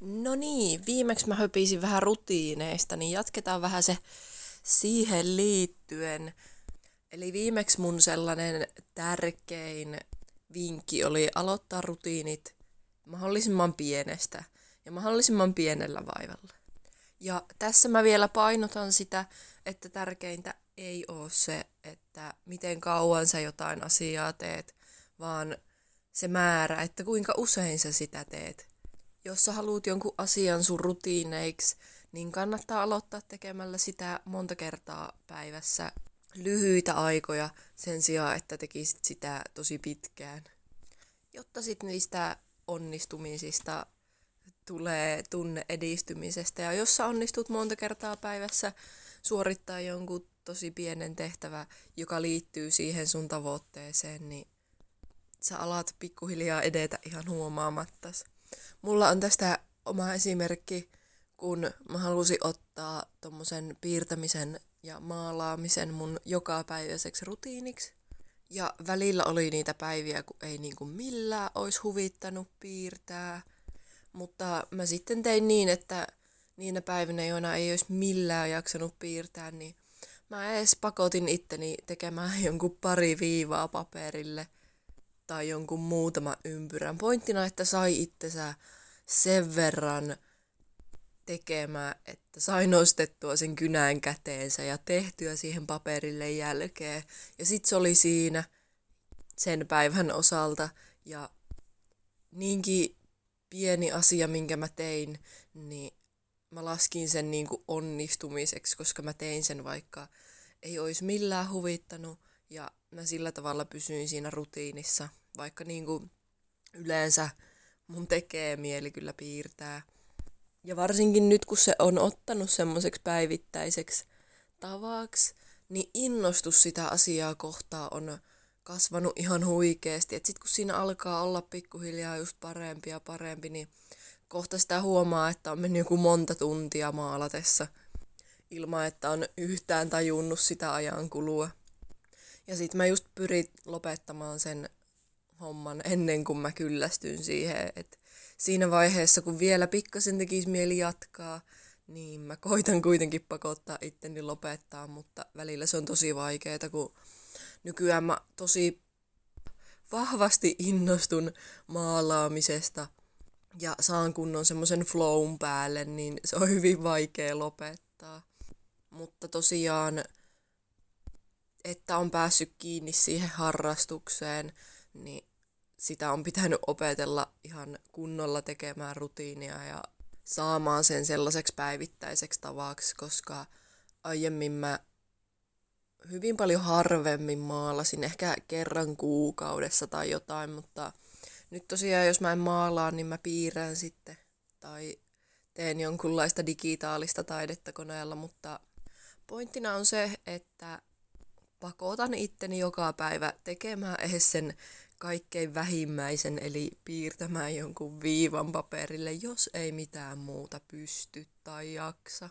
No niin, viimeksi mä höpisin vähän rutiineista, niin jatketaan vähän se siihen liittyen. Eli viimeksi mun sellainen tärkein vinkki oli aloittaa rutiinit mahdollisimman pienestä ja mahdollisimman pienellä vaivalla. Ja tässä mä vielä painotan sitä, että tärkeintä ei ole se, että miten kauan sä jotain asiaa teet, vaan se määrä, että kuinka usein sä sitä teet. Jos sä haluat jonkun asian sun rutiineiksi, niin kannattaa aloittaa tekemällä sitä monta kertaa päivässä lyhyitä aikoja sen sijaan, että tekisit sitä tosi pitkään. Jotta sitten niistä onnistumisista tulee tunne edistymisestä. Ja jos sä onnistut monta kertaa päivässä suorittaa jonkun tosi pienen tehtävä, joka liittyy siihen sun tavoitteeseen, niin sä alat pikkuhiljaa edetä ihan huomaamatta. Mulla on tästä oma esimerkki, kun mä halusin ottaa tommosen piirtämisen ja maalaamisen mun jokapäiväiseksi rutiiniksi. Ja välillä oli niitä päiviä, kun ei niinku millään olisi huvittanut piirtää. Mutta mä sitten tein niin, että niinä päivinä, joina ei olisi millään jaksanut piirtää, niin mä edes pakotin itteni tekemään jonkun pari viivaa paperille tai jonkun muutama ympyrän. Pointtina, että sai itsensä sen verran tekemään, että sai nostettua sen kynän käteensä ja tehtyä siihen paperille jälkeen. Ja sit se oli siinä sen päivän osalta ja niinkin pieni asia, minkä mä tein, niin mä laskin sen niin kuin onnistumiseksi, koska mä tein sen vaikka ei olisi millään huvittanut ja mä sillä tavalla pysyin siinä rutiinissa, vaikka niin kuin yleensä mun tekee mieli kyllä piirtää. Ja varsinkin nyt, kun se on ottanut semmoiseksi päivittäiseksi tavaksi, niin innostus sitä asiaa kohtaa on kasvanut ihan huikeasti. Et sit kun siinä alkaa olla pikkuhiljaa just parempi ja parempi, niin kohta sitä huomaa, että on mennyt joku monta tuntia maalatessa ilman, että on yhtään tajunnut sitä ajan kulua. Ja sit mä just pyrin lopettamaan sen homman ennen kuin mä kyllästyn siihen, että siinä vaiheessa, kun vielä pikkasen tekisi mieli jatkaa, niin mä koitan kuitenkin pakottaa itteni lopettaa, mutta välillä se on tosi vaikeaa, kun nykyään mä tosi vahvasti innostun maalaamisesta ja saan kunnon semmoisen flown päälle, niin se on hyvin vaikea lopettaa. Mutta tosiaan, että on päässyt kiinni siihen harrastukseen, niin sitä on pitänyt opetella ihan kunnolla tekemään rutiinia ja saamaan sen sellaiseksi päivittäiseksi tavaksi, koska aiemmin mä hyvin paljon harvemmin maalasin, ehkä kerran kuukaudessa tai jotain, mutta nyt tosiaan jos mä en maalaa, niin mä piirrän sitten tai teen jonkunlaista digitaalista taidetta koneella, mutta pointtina on se, että pakotan itteni joka päivä tekemään edes sen kaikkein vähimmäisen, eli piirtämään jonkun viivan paperille, jos ei mitään muuta pysty tai jaksa.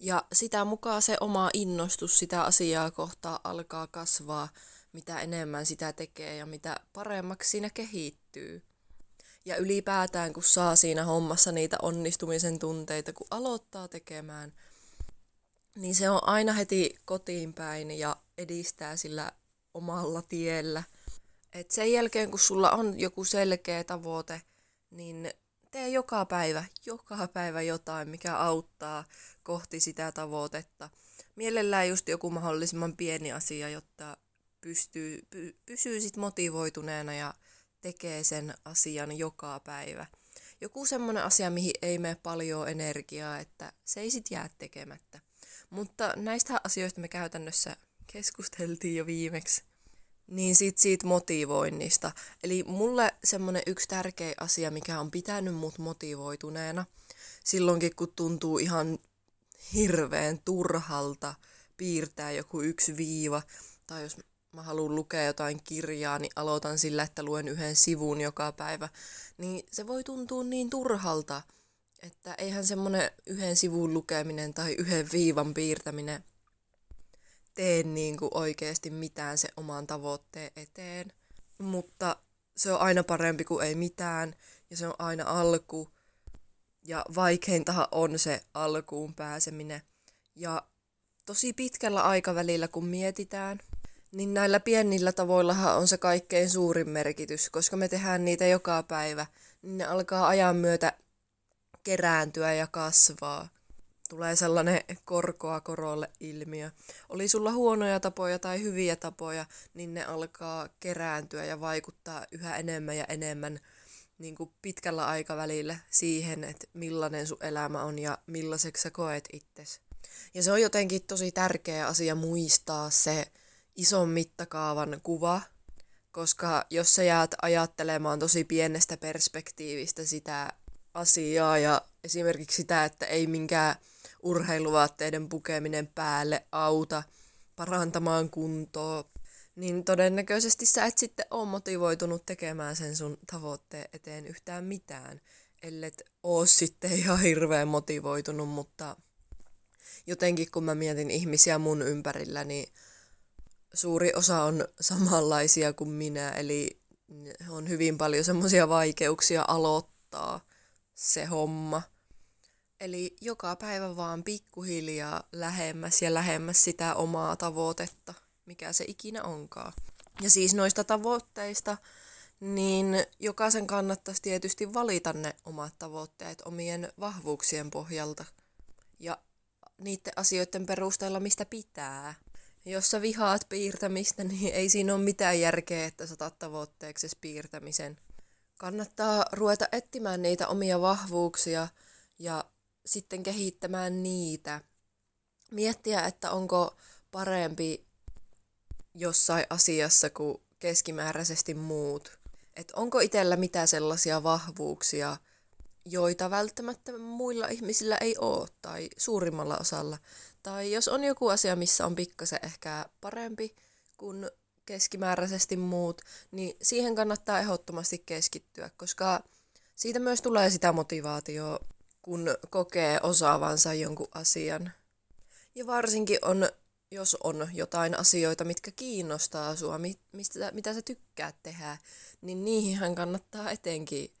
Ja sitä mukaan se oma innostus sitä asiaa kohtaa alkaa kasvaa, mitä enemmän sitä tekee ja mitä paremmaksi siinä kehittyy. Ja ylipäätään, kun saa siinä hommassa niitä onnistumisen tunteita, kun aloittaa tekemään, niin se on aina heti kotiin päin ja edistää sillä omalla tiellä. Et sen jälkeen, kun sulla on joku selkeä tavoite, niin tee joka päivä, joka päivä jotain, mikä auttaa kohti sitä tavoitetta. Mielellään just joku mahdollisimman pieni asia, jotta pystyy, py, pysyy sit motivoituneena ja tekee sen asian joka päivä. Joku semmoinen asia, mihin ei mene paljon energiaa, että se ei sit jää tekemättä. Mutta näistä asioista me käytännössä keskusteltiin jo viimeksi. Niin sit siitä motivoinnista. Eli mulle semmonen yksi tärkeä asia, mikä on pitänyt mut motivoituneena, silloinkin kun tuntuu ihan hirveän turhalta piirtää joku yksi viiva, tai jos mä haluan lukea jotain kirjaa, niin aloitan sillä, että luen yhden sivun joka päivä, niin se voi tuntua niin turhalta, että eihän semmonen yhden sivun lukeminen tai yhden viivan piirtäminen tee niin kuin oikeasti mitään se oman tavoitteen eteen. Mutta se on aina parempi kuin ei mitään ja se on aina alku. Ja vaikeintahan on se alkuun pääseminen. Ja tosi pitkällä aikavälillä, kun mietitään, niin näillä pienillä tavoillahan on se kaikkein suurin merkitys, koska me tehdään niitä joka päivä, niin ne alkaa ajan myötä kerääntyä ja kasvaa. Tulee sellainen korkoa korolle ilmiö. Oli sulla huonoja tapoja tai hyviä tapoja, niin ne alkaa kerääntyä ja vaikuttaa yhä enemmän ja enemmän niin kuin pitkällä aikavälillä siihen, että millainen sun elämä on ja millaiseksi sä koet itsesi. Ja se on jotenkin tosi tärkeä asia muistaa se ison mittakaavan kuva, koska jos sä jäät ajattelemaan tosi pienestä perspektiivistä sitä asiaa ja esimerkiksi sitä, että ei minkään urheiluvaatteiden pukeminen päälle auta parantamaan kuntoa, niin todennäköisesti sä et sitten ole motivoitunut tekemään sen sun tavoitteen eteen yhtään mitään, ellet oo sitten ihan hirveän motivoitunut, mutta jotenkin kun mä mietin ihmisiä mun ympärillä, niin suuri osa on samanlaisia kuin minä, eli on hyvin paljon semmoisia vaikeuksia aloittaa se homma. Eli joka päivä vaan pikkuhiljaa lähemmäs ja lähemmäs sitä omaa tavoitetta, mikä se ikinä onkaan. Ja siis noista tavoitteista, niin jokaisen kannattaisi tietysti valita ne omat tavoitteet omien vahvuuksien pohjalta. Ja niiden asioiden perusteella, mistä pitää. Jos sä vihaat piirtämistä, niin ei siinä ole mitään järkeä, että sä tavoitteeksi piirtämisen. Kannattaa ruveta etsimään niitä omia vahvuuksia ja sitten kehittämään niitä. Miettiä, että onko parempi jossain asiassa kuin keskimääräisesti muut. Että onko itsellä mitään sellaisia vahvuuksia, joita välttämättä muilla ihmisillä ei ole, tai suurimmalla osalla. Tai jos on joku asia, missä on pikkasen ehkä parempi kuin keskimääräisesti muut, niin siihen kannattaa ehdottomasti keskittyä, koska siitä myös tulee sitä motivaatioa, kun kokee osaavansa jonkun asian. Ja varsinkin on, jos on jotain asioita, mitkä kiinnostaa sua, mistä, mitä sä tykkäät tehdä, niin niihin kannattaa etenkin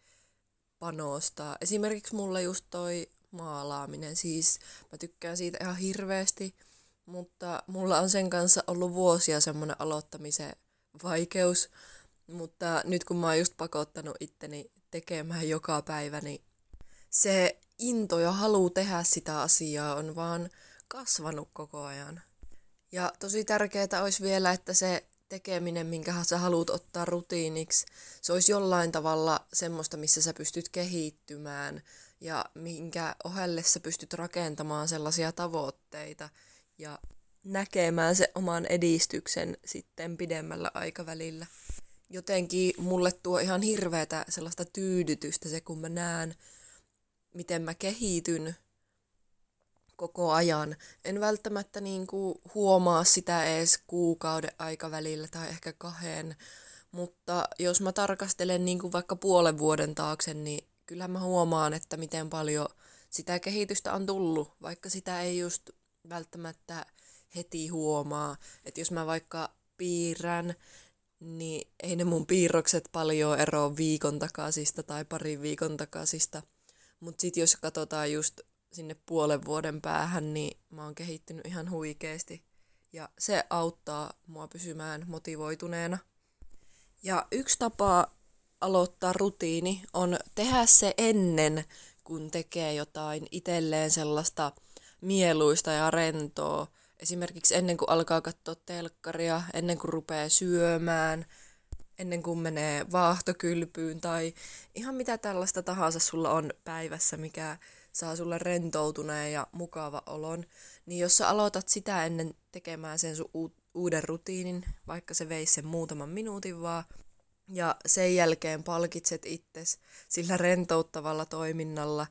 panostaa. Esimerkiksi mulla just toi maalaaminen, siis mä tykkään siitä ihan hirveästi, mutta mulla on sen kanssa ollut vuosia semmoinen aloittamisen vaikeus, mutta nyt kun mä oon just pakottanut itteni tekemään joka päivä, niin se into ja halu tehdä sitä asiaa on vaan kasvanut koko ajan. Ja tosi tärkeää olisi vielä, että se tekeminen, minkä sä haluat ottaa rutiiniksi, se olisi jollain tavalla semmoista, missä sä pystyt kehittymään ja minkä ohelle sä pystyt rakentamaan sellaisia tavoitteita ja näkemään se oman edistyksen sitten pidemmällä aikavälillä. Jotenkin mulle tuo ihan hirveätä sellaista tyydytystä se, kun mä näen, miten mä kehityn koko ajan. En välttämättä niin kuin huomaa sitä edes kuukauden aikavälillä tai ehkä kahden, mutta jos mä tarkastelen niin kuin vaikka puolen vuoden taakse, niin kyllä mä huomaan, että miten paljon sitä kehitystä on tullut, vaikka sitä ei just välttämättä heti huomaa. Että jos mä vaikka piirrän, niin ei ne mun piirrokset paljon eroa viikon takaisista tai parin viikon takaisista. Mutta sitten jos katsotaan just sinne puolen vuoden päähän, niin mä oon kehittynyt ihan huikeesti. Ja se auttaa mua pysymään motivoituneena. Ja yksi tapa aloittaa rutiini on tehdä se ennen, kun tekee jotain itselleen sellaista mieluista ja rentoa. Esimerkiksi ennen kuin alkaa katsoa telkkaria, ennen kuin rupeaa syömään, ennen kuin menee vaahtokylpyyn tai ihan mitä tällaista tahansa sulla on päivässä, mikä saa sulle rentoutuneen ja mukava olon, niin jos sä aloitat sitä ennen tekemään sen sun uuden rutiinin, vaikka se veisi sen muutaman minuutin vaan, ja sen jälkeen palkitset itses sillä rentouttavalla toiminnalla,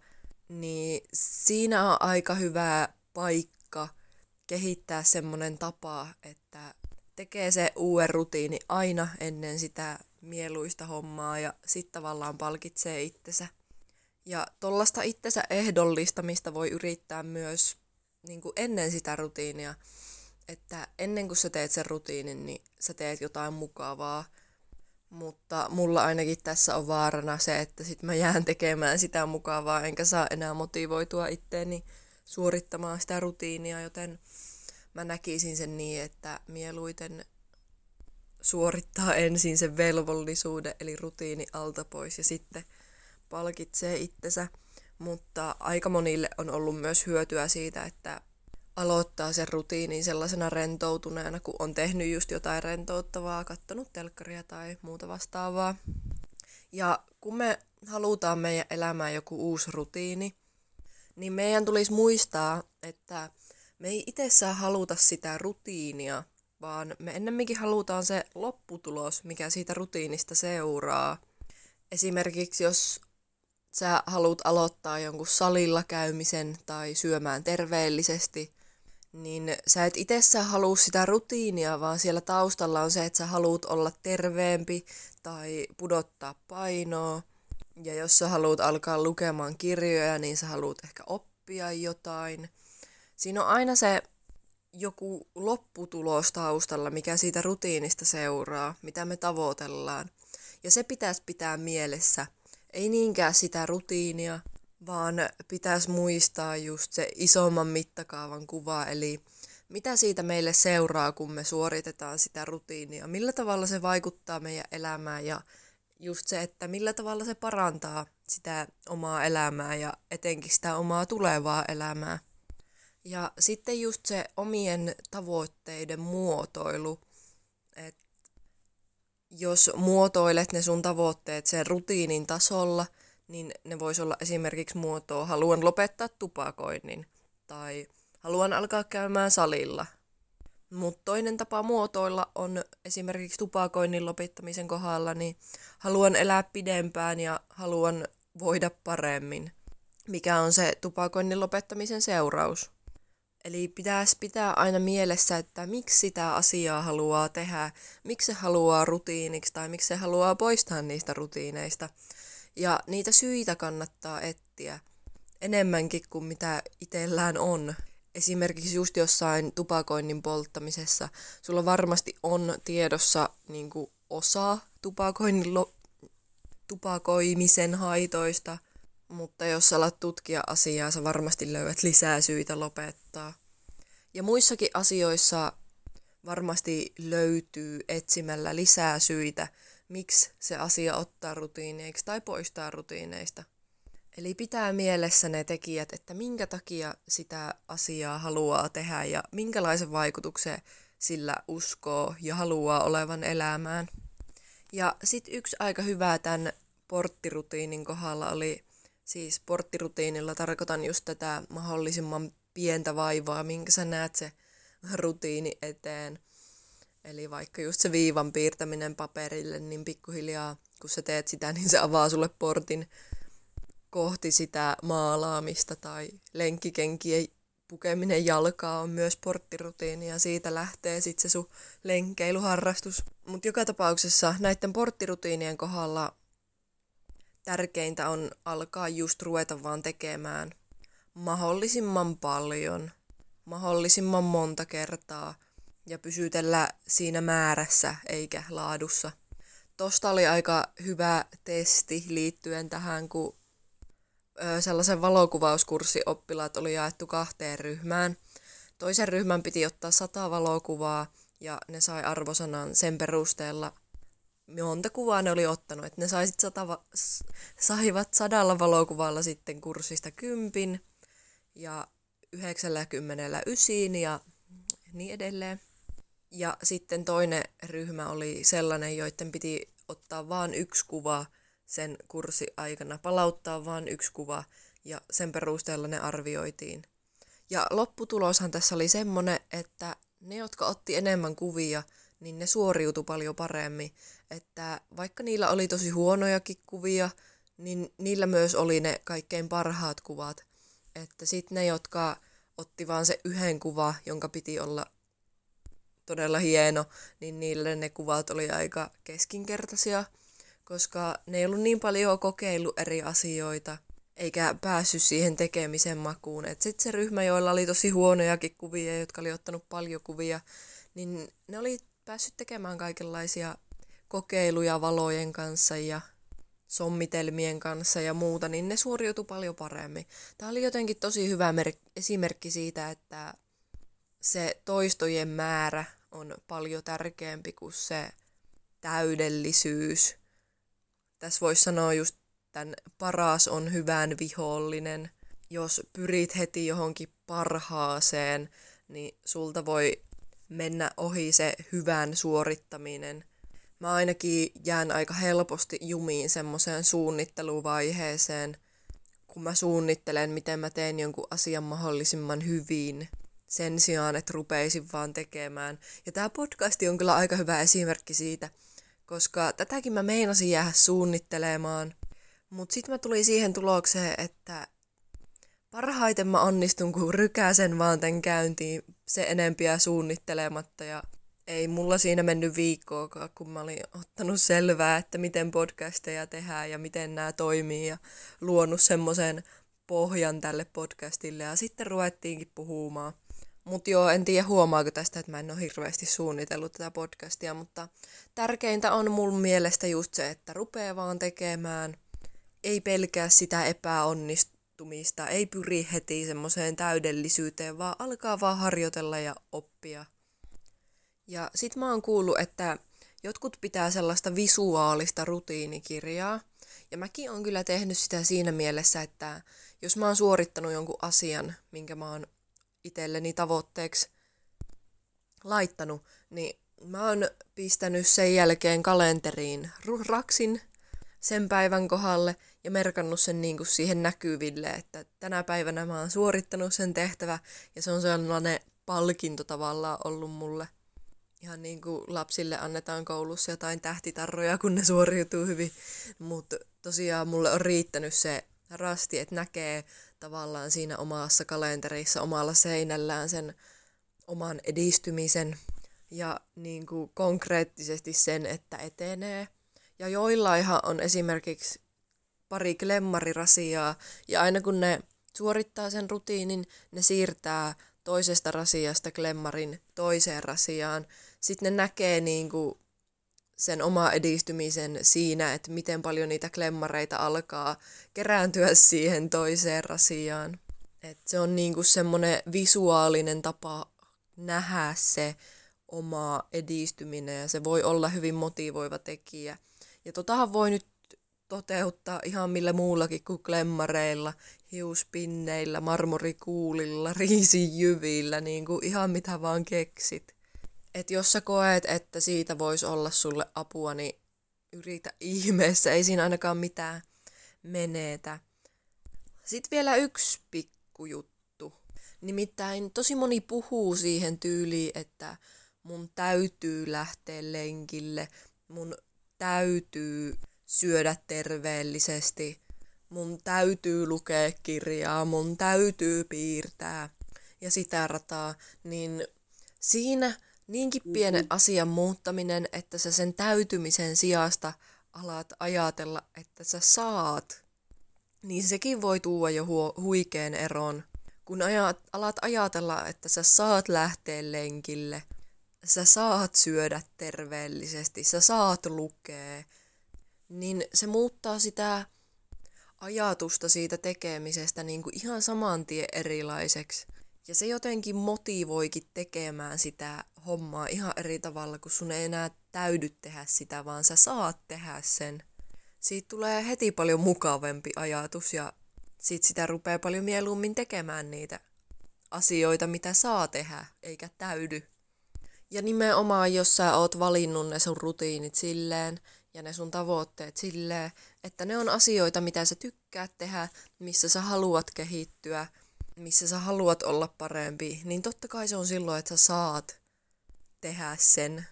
niin siinä on aika hyvä paikka kehittää semmoinen tapa, että tekee se uuden rutiini aina ennen sitä mieluista hommaa ja sitten tavallaan palkitsee itsensä. Ja tuollaista itsensä ehdollistamista voi yrittää myös niin kuin ennen sitä rutiinia, että ennen kuin sä teet sen rutiinin, niin sä teet jotain mukavaa. Mutta mulla ainakin tässä on vaarana se, että sit mä jään tekemään sitä mukavaa, enkä saa enää motivoitua itteeni suorittamaan sitä rutiinia, joten mä näkisin sen niin, että mieluiten suorittaa ensin sen velvollisuuden, eli rutiini alta pois, ja sitten palkitsee itsensä. Mutta aika monille on ollut myös hyötyä siitä, että aloittaa sen rutiinin sellaisena rentoutuneena, kun on tehnyt just jotain rentouttavaa, kattonut telkkaria tai muuta vastaavaa. Ja kun me halutaan meidän elämään joku uusi rutiini, niin meidän tulisi muistaa, että me ei itse saa haluta sitä rutiinia, vaan me ennemminkin halutaan se lopputulos, mikä siitä rutiinista seuraa. Esimerkiksi jos sä haluat aloittaa jonkun salilla käymisen tai syömään terveellisesti, niin sä et itsessään halua sitä rutiinia, vaan siellä taustalla on se, että sä haluat olla terveempi tai pudottaa painoa. Ja jos sä haluat alkaa lukemaan kirjoja, niin sä haluat ehkä oppia jotain. Siinä on aina se joku lopputulos taustalla, mikä siitä rutiinista seuraa, mitä me tavoitellaan. Ja se pitäisi pitää mielessä. Ei niinkään sitä rutiinia, vaan pitäisi muistaa just se isomman mittakaavan kuva, eli mitä siitä meille seuraa, kun me suoritetaan sitä rutiinia, millä tavalla se vaikuttaa meidän elämään ja just se, että millä tavalla se parantaa sitä omaa elämää ja etenkin sitä omaa tulevaa elämää. Ja sitten just se omien tavoitteiden muotoilu, että jos muotoilet ne sun tavoitteet sen rutiinin tasolla – niin ne vois olla esimerkiksi muotoa haluan lopettaa tupakoinnin tai haluan alkaa käymään salilla. Mutta toinen tapa muotoilla on esimerkiksi tupakoinnin lopettamisen kohdalla, niin haluan elää pidempään ja haluan voida paremmin, mikä on se tupakoinnin lopettamisen seuraus. Eli pitäisi pitää aina mielessä, että miksi sitä asiaa haluaa tehdä, miksi se haluaa rutiiniksi tai miksi se haluaa poistaa niistä rutiineista – ja niitä syitä kannattaa etsiä enemmänkin kuin mitä itsellään on. Esimerkiksi just jossain tupakoinnin polttamisessa sulla varmasti on tiedossa niin kuin osa tupakoinnin lo- tupakoimisen haitoista, mutta jos alat tutkia asiaa, sä varmasti löydät lisää syitä lopettaa. Ja muissakin asioissa varmasti löytyy etsimällä lisää syitä, miksi se asia ottaa rutiineiksi tai poistaa rutiineista. Eli pitää mielessä ne tekijät, että minkä takia sitä asiaa haluaa tehdä ja minkälaisen vaikutuksen sillä uskoo ja haluaa olevan elämään. Ja sitten yksi aika hyvä tämän porttirutiinin kohdalla oli, siis porttirutiinilla tarkoitan just tätä mahdollisimman pientä vaivaa, minkä sä näet se rutiini eteen – Eli vaikka just se viivan piirtäminen paperille, niin pikkuhiljaa kun sä teet sitä, niin se avaa sulle portin kohti sitä maalaamista tai lenkkikenkien pukeminen jalkaa on myös porttirutiini ja siitä lähtee sitten se sun lenkeiluharrastus. Mutta joka tapauksessa näiden porttirutiinien kohdalla tärkeintä on alkaa just ruveta vaan tekemään mahdollisimman paljon, mahdollisimman monta kertaa – ja pysytellä siinä määrässä eikä laadussa. Tosta oli aika hyvä testi liittyen tähän, kun sellaisen valokuvauskurssioppilaat oli jaettu kahteen ryhmään. Toisen ryhmän piti ottaa sata valokuvaa ja ne sai arvosanan sen perusteella, monta kuvaa ne oli ottanut. Että ne sai sit sata va- saivat sadalla valokuvalla sitten kurssista kympin ja 99 ja niin edelleen. Ja sitten toinen ryhmä oli sellainen, joiden piti ottaa vain yksi kuva sen kurssi aikana, palauttaa vain yksi kuva ja sen perusteella ne arvioitiin. Ja lopputuloshan tässä oli semmoinen, että ne, jotka otti enemmän kuvia, niin ne suoriutu paljon paremmin. Että vaikka niillä oli tosi huonojakin kuvia, niin niillä myös oli ne kaikkein parhaat kuvat. Että sitten ne, jotka otti vaan se yhden kuva, jonka piti olla todella hieno, niin niille ne kuvat oli aika keskinkertaisia, koska ne ei ollut niin paljon kokeillut eri asioita, eikä päässyt siihen tekemisen makuun. Sitten se ryhmä, joilla oli tosi huonojakin kuvia, jotka oli ottanut paljon kuvia, niin ne oli päässyt tekemään kaikenlaisia kokeiluja valojen kanssa ja sommitelmien kanssa ja muuta, niin ne suoriutui paljon paremmin. Tämä oli jotenkin tosi hyvä mer- esimerkki siitä, että se toistojen määrä on paljon tärkeämpi kuin se täydellisyys. Tässä voisi sanoa just tämän paras on hyvän vihollinen. Jos pyrit heti johonkin parhaaseen, niin sulta voi mennä ohi se hyvän suorittaminen. Mä ainakin jään aika helposti jumiin semmoiseen suunnitteluvaiheeseen, kun mä suunnittelen, miten mä teen jonkun asian mahdollisimman hyvin sen sijaan, että rupeisin vaan tekemään. Ja tämä podcasti on kyllä aika hyvä esimerkki siitä, koska tätäkin mä meinasin jäädä suunnittelemaan. Mutta sitten mä tulin siihen tulokseen, että parhaiten mä onnistun, kun rykäsen vaan tän käyntiin se enempiä suunnittelematta ja ei mulla siinä mennyt viikkoakaan, kun mä olin ottanut selvää, että miten podcasteja tehdään ja miten nämä toimii ja luonut semmoisen pohjan tälle podcastille ja sitten ruvettiinkin puhumaan. Mutta joo, en tiedä huomaako tästä, että mä en ole hirveästi suunnitellut tätä podcastia, mutta tärkeintä on mun mielestä just se, että rupeaa vaan tekemään, ei pelkää sitä epäonnistumista, ei pyri heti semmoiseen täydellisyyteen, vaan alkaa vaan harjoitella ja oppia. Ja sit mä oon kuullut, että jotkut pitää sellaista visuaalista rutiinikirjaa, ja mäkin on kyllä tehnyt sitä siinä mielessä, että jos mä oon suorittanut jonkun asian, minkä mä oon itselleni tavoitteeksi laittanut, niin mä oon pistänyt sen jälkeen kalenteriin. Raksin sen päivän kohdalle ja merkannut sen niin kuin siihen näkyville, että tänä päivänä mä oon suorittanut sen tehtävä ja se on sellainen palkinto tavallaan ollut mulle. Ihan niin kuin lapsille annetaan koulussa jotain tähtitarroja, kun ne suoriutuu hyvin. Mutta tosiaan mulle on riittänyt se rasti, että näkee tavallaan siinä omassa kalenterissa, omalla seinällään sen oman edistymisen ja niin kuin konkreettisesti sen, että etenee. Ja joillainhan on esimerkiksi pari klemmarirasiaa, ja aina kun ne suorittaa sen rutiinin, ne siirtää toisesta rasiasta klemmarin toiseen rasiaan. Sitten ne näkee niin kuin sen oma edistymisen siinä, että miten paljon niitä klemmareita alkaa kerääntyä siihen toiseen rasiaan. Et se on niinku semmoinen visuaalinen tapa nähdä se oma edistyminen ja se voi olla hyvin motivoiva tekijä. Ja totahan voi nyt toteuttaa ihan millä muullakin kuin klemmareilla, hiuspinneillä, marmorikuulilla, riisijyvillä, niin kuin ihan mitä vaan keksit että jos sä koet, että siitä voisi olla sulle apua, niin yritä ihmeessä, ei siinä ainakaan mitään menetä. Sitten vielä yksi pikkujuttu. Nimittäin tosi moni puhuu siihen tyyliin, että mun täytyy lähteä lenkille, mun täytyy syödä terveellisesti, mun täytyy lukea kirjaa, mun täytyy piirtää ja sitä rataa, niin siinä niinkin pienen asian muuttaminen, että sä sen täytymisen sijasta alat ajatella, että sä saat, niin sekin voi tuoda jo hu- huikeen eron. Kun ajat, alat ajatella, että sä saat lähteä lenkille, sä saat syödä terveellisesti, sä saat lukea, niin se muuttaa sitä ajatusta siitä tekemisestä niin kuin ihan saman tien erilaiseksi. Ja se jotenkin motivoikin tekemään sitä hommaa ihan eri tavalla, kun sun ei enää täydy tehdä sitä, vaan sä saat tehdä sen. Siitä tulee heti paljon mukavempi ajatus ja sit sitä rupeaa paljon mieluummin tekemään niitä asioita, mitä saa tehdä, eikä täydy. Ja nimenomaan, jos sä oot valinnut ne sun rutiinit silleen ja ne sun tavoitteet silleen, että ne on asioita, mitä sä tykkäät tehdä, missä sä haluat kehittyä, missä sä haluat olla parempi, niin totta kai se on silloin, että sä saat tehdä sen.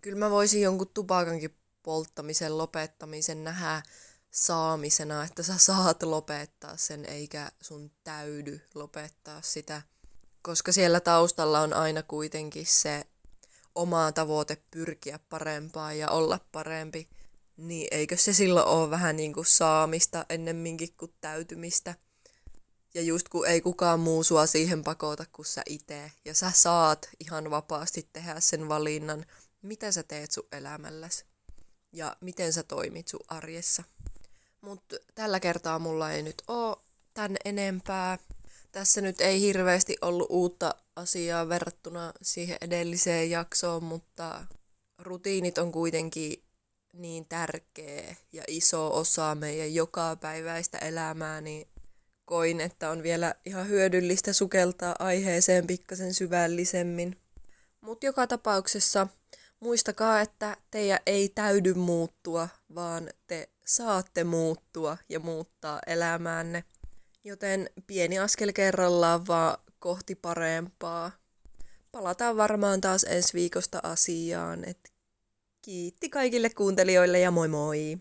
Kyllä mä voisin jonkun tupakankin polttamisen lopettamisen nähdä saamisena, että sä saat lopettaa sen, eikä sun täydy lopettaa sitä. Koska siellä taustalla on aina kuitenkin se oma tavoite pyrkiä parempaan ja olla parempi. Niin eikö se silloin ole vähän niin kuin saamista ennemminkin kuin täytymistä? Ja just kun ei kukaan muu sua siihen pakota kuin sä itse, ja sä saat ihan vapaasti tehdä sen valinnan, mitä sä teet sun elämälläsi. ja miten sä toimit sun arjessa. Mutta tällä kertaa mulla ei nyt oo tän enempää. Tässä nyt ei hirveästi ollut uutta asiaa verrattuna siihen edelliseen jaksoon, mutta rutiinit on kuitenkin niin tärkeä ja iso osa meidän jokapäiväistä elämää, niin koin, että on vielä ihan hyödyllistä sukeltaa aiheeseen pikkasen syvällisemmin. Mutta joka tapauksessa muistakaa, että teidän ei täydy muuttua, vaan te saatte muuttua ja muuttaa elämäänne. Joten pieni askel kerrallaan vaan kohti parempaa. Palataan varmaan taas ensi viikosta asiaan. Et kiitti kaikille kuuntelijoille ja moi moi!